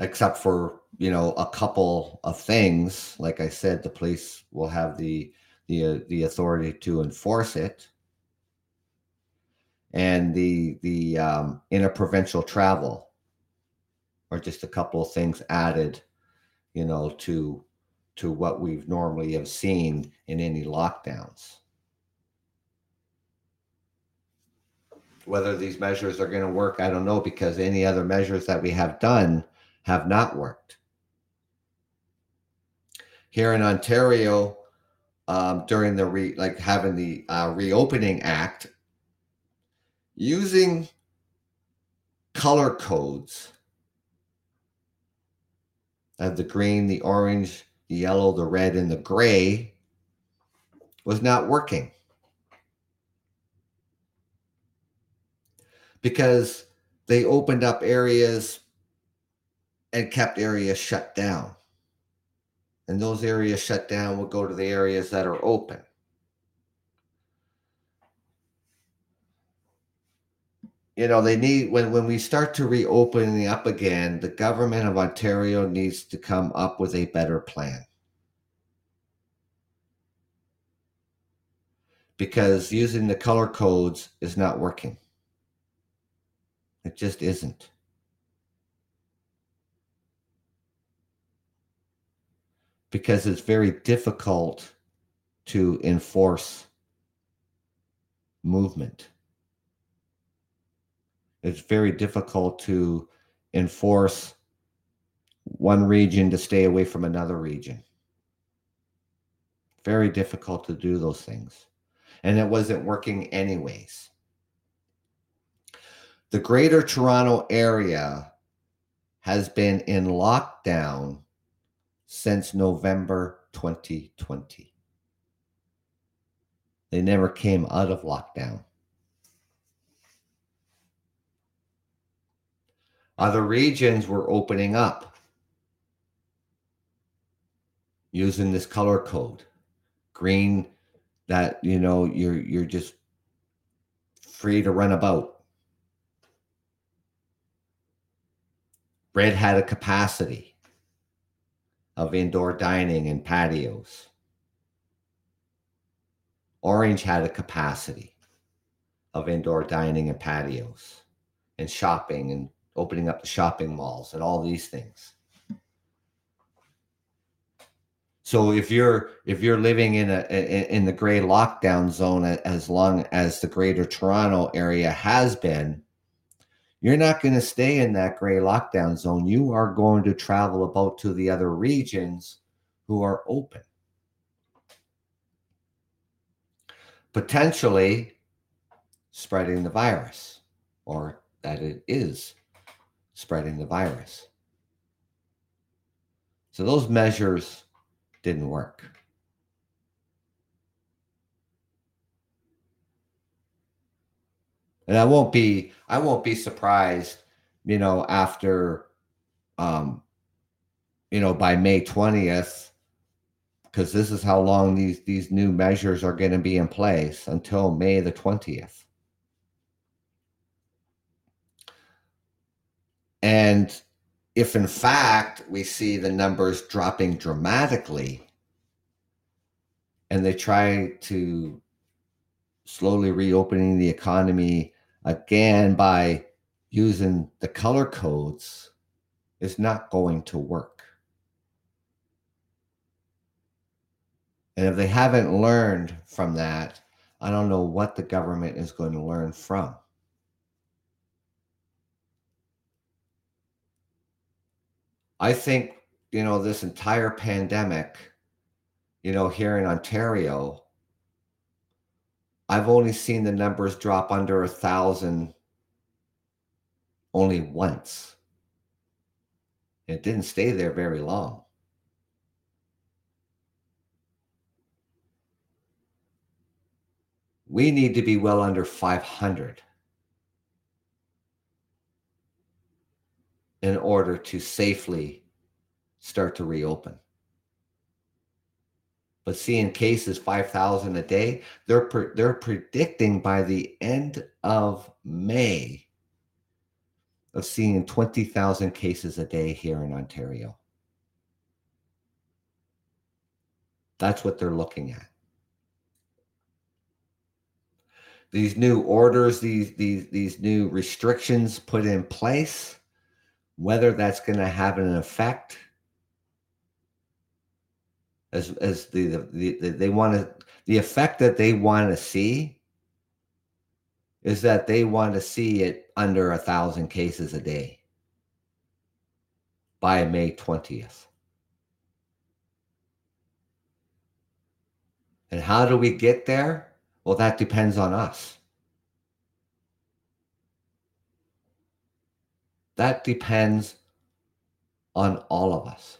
except for you know a couple of things like i said the police will have the the the authority to enforce it and the the um, interprovincial travel are just a couple of things added you know to to what we've normally have seen in any lockdowns. Whether these measures are going to work i don't know because any other measures that we have done have not worked. Here in Ontario um, during the re, like having the uh, reopening act using color codes of the green, the orange, the yellow, the red, and the gray was not working because they opened up areas and kept areas shut down and those areas shut down will go to the areas that are open. You know, they need when when we start to reopen up again, the government of Ontario needs to come up with a better plan. Because using the color codes is not working. It just isn't. because it's very difficult to enforce movement. It's very difficult to enforce one region to stay away from another region. Very difficult to do those things. And it wasn't working anyways. The Greater Toronto Area has been in lockdown since November 2020. They never came out of lockdown. Other regions were opening up using this color code. Green that you know you're you're just free to run about. Red had a capacity of indoor dining and patios. Orange had a capacity of indoor dining and patios and shopping and opening up the shopping malls and all these things. So if you're if you're living in a in the gray lockdown zone as long as the greater Toronto area has been, you're not going to stay in that gray lockdown zone. You are going to travel about to the other regions who are open. Potentially spreading the virus, or that it is spreading the virus. So those measures didn't work. and I won't be I won't be surprised, you know, after um you know by May 20th because this is how long these these new measures are going to be in place until May the 20th. And if in fact we see the numbers dropping dramatically and they try to slowly reopening the economy again by using the color codes is not going to work. And if they haven't learned from that, I don't know what the government is going to learn from. I think, you know, this entire pandemic, you know, here in Ontario, I've only seen the numbers drop under a thousand only once. It didn't stay there very long. We need to be well under 500 in order to safely start to reopen but seeing cases 5,000 a day, they're pre- they're predicting by the end of May of seeing 20,000 cases a day here in Ontario. That's what they're looking at. These new orders, these these these new restrictions put in place, whether that's going to have an effect as as the, the, the they want to the effect that they want to see is that they want to see it under a thousand cases a day by May 20th. And how do we get there? Well, that depends on us. That depends on all of us.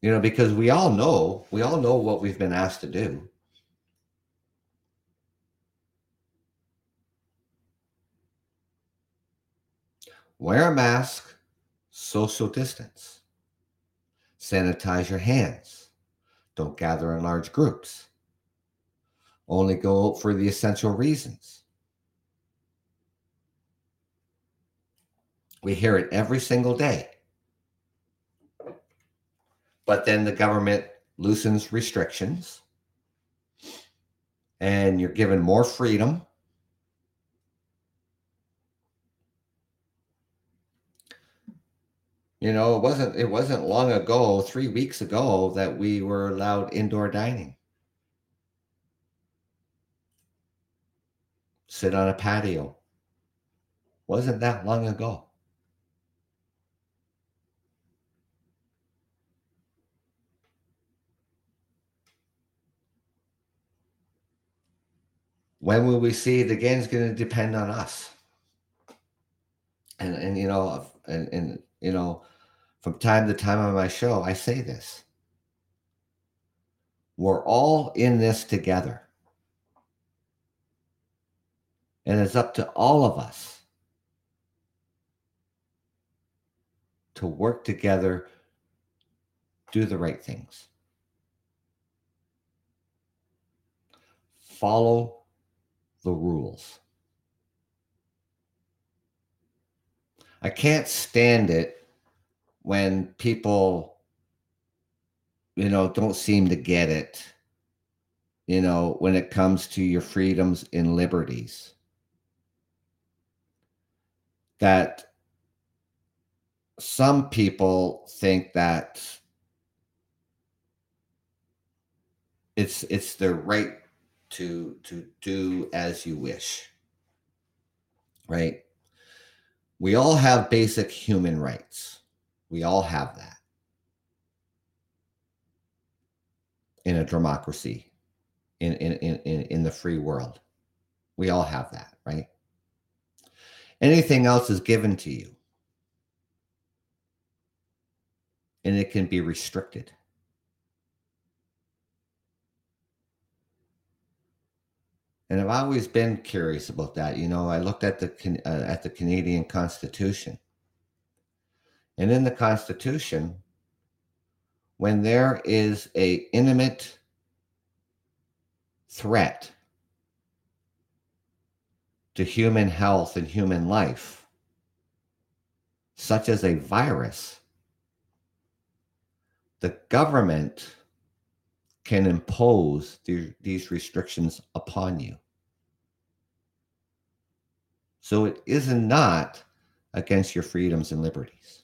You know, because we all know, we all know what we've been asked to do. Wear a mask, social distance. Sanitize your hands. Don't gather in large groups. Only go out for the essential reasons. We hear it every single day. But then the government loosens restrictions and you're given more freedom. You know, it wasn't it wasn't long ago, 3 weeks ago that we were allowed indoor dining. Sit on a patio. Wasn't that long ago. When will we see it again is going to depend on us. And and you know and and you know from time to time on my show i say this. We're all in this together. And it's up to all of us to work together do the right things. Follow the rules. I can't stand it when people, you know, don't seem to get it, you know, when it comes to your freedoms and liberties. That some people think that it's it's their right to to do as you wish right? We all have basic human rights. We all have that. In a democracy in in in in the free world we all have that right? Anything else is given to you. And it can be restricted and I've always been curious about that. You know, I looked at the uh, at the Canadian Constitution, and in the Constitution, when there is a imminent threat to human health and human life, such as a virus, the government can impose the, these restrictions upon you. So it is not against your freedoms and liberties.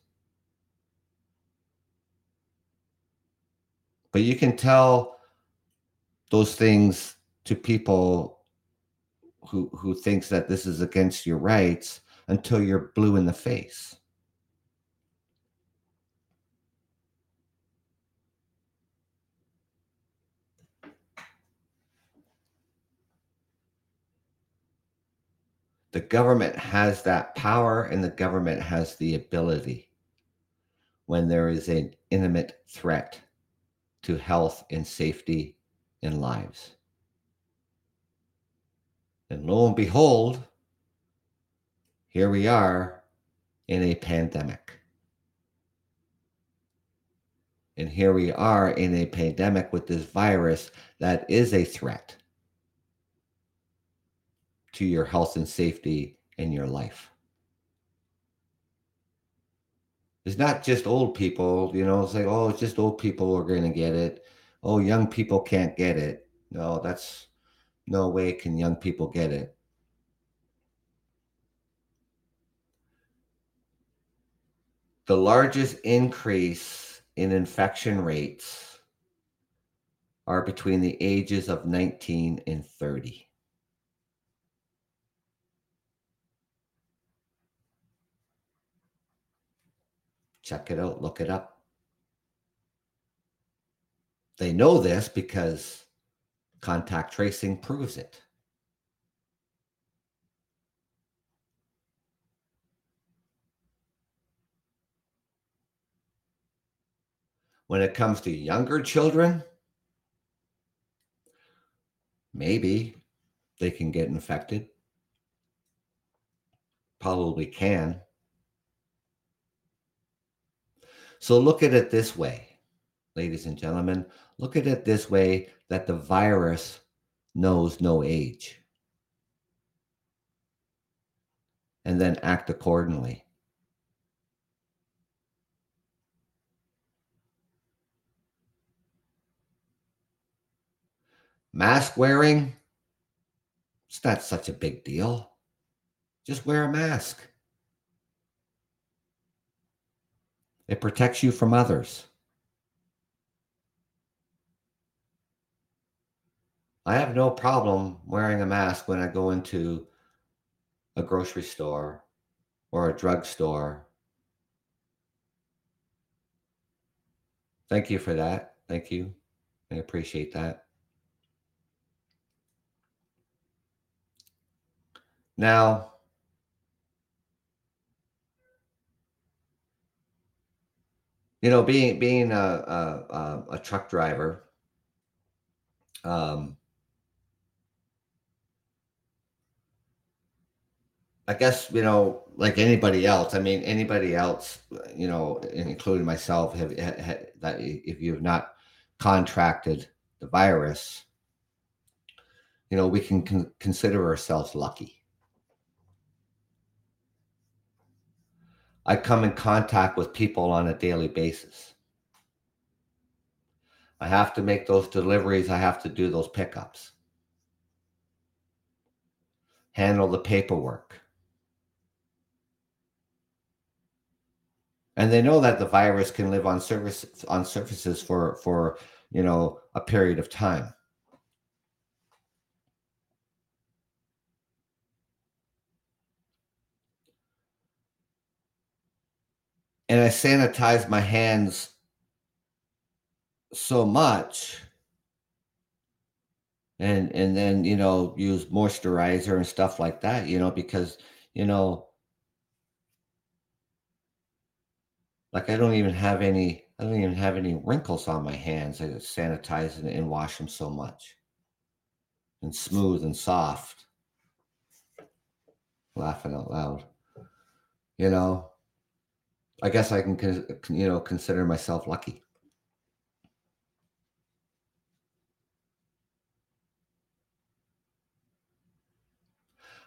But you can tell those things to people who who thinks that this is against your rights until you're blue in the face. The government has that power and the government has the ability when there is an imminent threat to health and safety and lives. And lo and behold, here we are in a pandemic. And here we are in a pandemic with this virus that is a threat to your health and safety in your life. It's not just old people, you know, it's like, oh, it's just old people who are going to get it. Oh, young people can't get it. No, that's no way can young people get it. The largest increase in infection rates are between the ages of 19 and 30. Check it out, look it up. They know this because contact tracing proves it. When it comes to younger children, maybe they can get infected. Probably can. So look at it this way ladies and gentlemen. Look at it this way that the virus knows no age. And then act accordingly. Mask wearing, it's not such a big deal. Just wear a mask. It protects you from others. I have no problem wearing a mask when I go into a grocery store or a drugstore. Thank you for that. Thank you. I appreciate that. Now, you know, being being a a, a truck driver, um, I guess you know, like anybody else. I mean, anybody else, you know, including myself, have, have that if you have not contracted the virus, you know, we can con- consider ourselves lucky. I come in contact with people on a daily basis. I have to make those deliveries, I have to do those pickups, handle the paperwork. And they know that the virus can live on surface on surfaces for for you know a period of time. And I sanitize my hands so much. And and then you know use moisturizer and stuff like that you know because you know like I don't even have any I don't even have any wrinkles on my hands. I just sanitize and, and wash them so much. And smooth and soft. Laughing out loud. You know I guess I can, you know, consider myself lucky.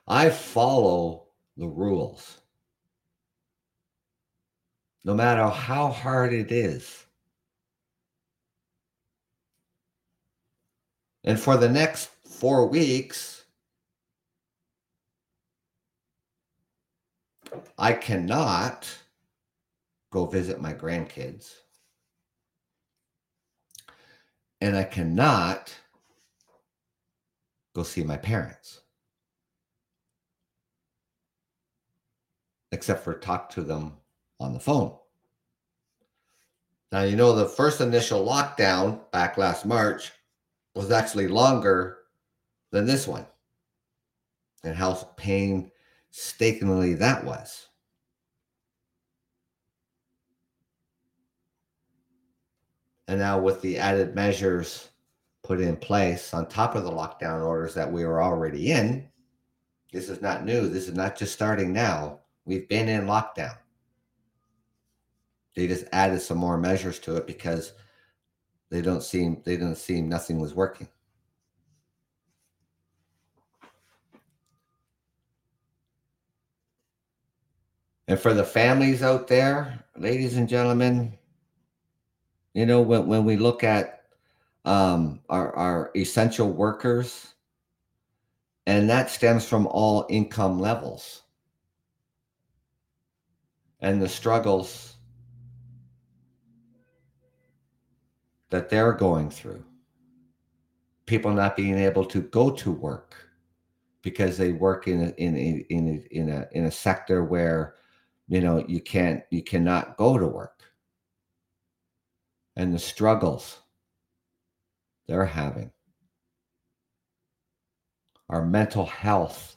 I follow the rules. No matter how hard it is. And for the next four weeks, I cannot go visit my grandkids. And I cannot go see my parents. Except for talk to them on the phone. Now, you know, the first initial lockdown back last March was actually longer than this one. And how painstakingly that was. And now, with the added measures put in place on top of the lockdown orders that we were already in, this is not new. This is not just starting now. We've been in lockdown. They just added some more measures to it because they don't seem they didn't seem nothing was working. And for the families out there, ladies and gentlemen, you know, when, when we look at um, our, our essential workers, and that stems from all income levels and the struggles that they're going through. People not being able to go to work because they work in a, in a, in a, in a in a sector where you know you can't you cannot go to work and the struggles they're having. Our mental health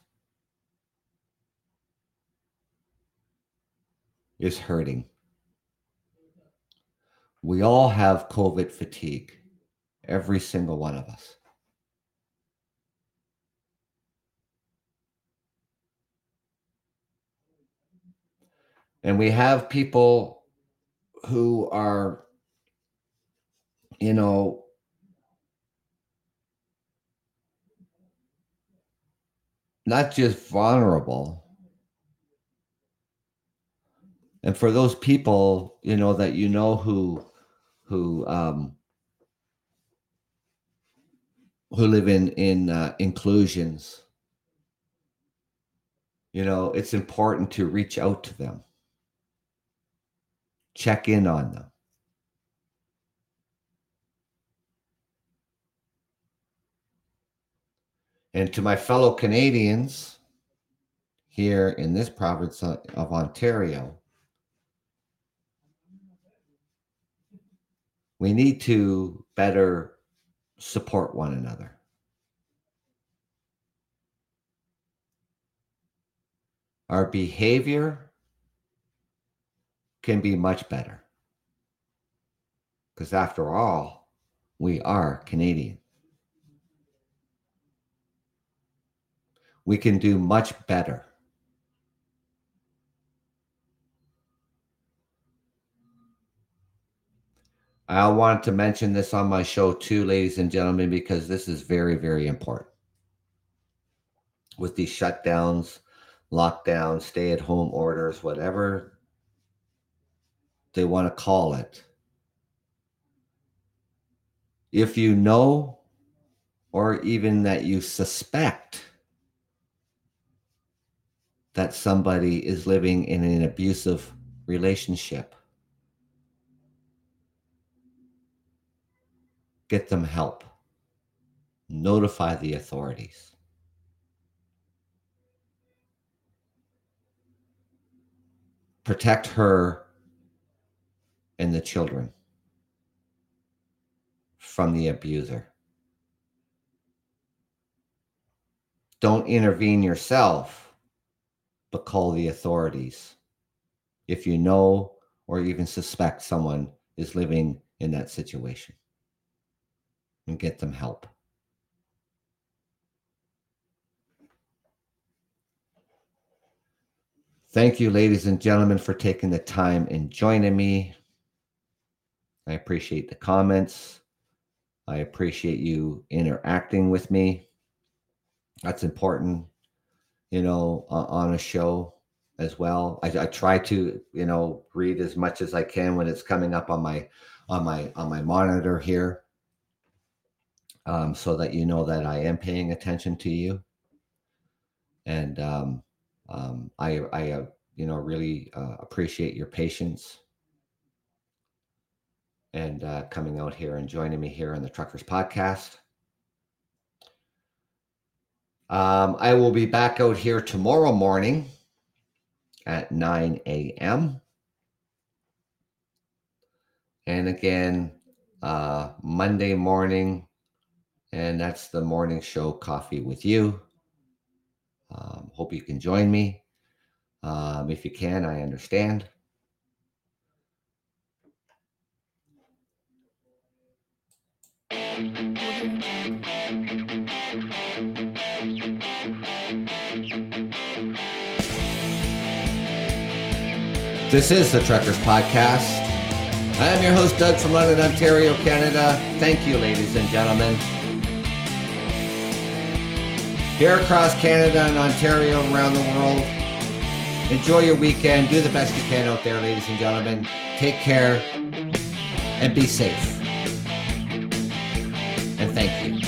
is hurting. We all have COVID fatigue, every single one of us. And we have people who are you know, not just vulnerable. And for those people, you know, that you know who who um who live in in uh, inclusions you know it's important to reach out to them check in on them and to my fellow canadians here in this province of ontario we need to better support one another. Our behavior can be much better. Because after all, we are Canadian. We can do much better. I want to mention this on my show too, ladies and gentlemen, because this is very, very important. With these shutdowns, lockdowns, stay at home orders, whatever they want to call it. If you know, or even that you suspect that somebody is living in an abusive relationship, Get them help. Notify the authorities. Protect her and the children from the abuser. Don't intervene yourself, but call the authorities if you know or even suspect someone is living in that situation and get them help. Thank you, ladies and gentlemen, for taking the time and joining me. I appreciate the comments. I appreciate you interacting with me. That's important, you know, on a show as well. I, I, try to, you know, read as much as I can when it's coming up on my on my on my monitor here um, so that you know that I am paying attention to you. And um, um, I, I uh, you know, really uh, appreciate your patience and uh, coming out here and joining me here on the Truckers Podcast. Um, I will be back out here tomorrow morning at 9 a.m. And again, uh, Monday morning and that's the morning show coffee with you. Um, hope you can join me. Um, if you can, I understand. This is the Truckers Podcast. I am your host, Doug from London, Ontario, Canada. Thank you, ladies and gentlemen here across Canada and Ontario, around the world. Enjoy your weekend. Do the best you can out there, ladies and gentlemen. Take care and be safe. And thank you.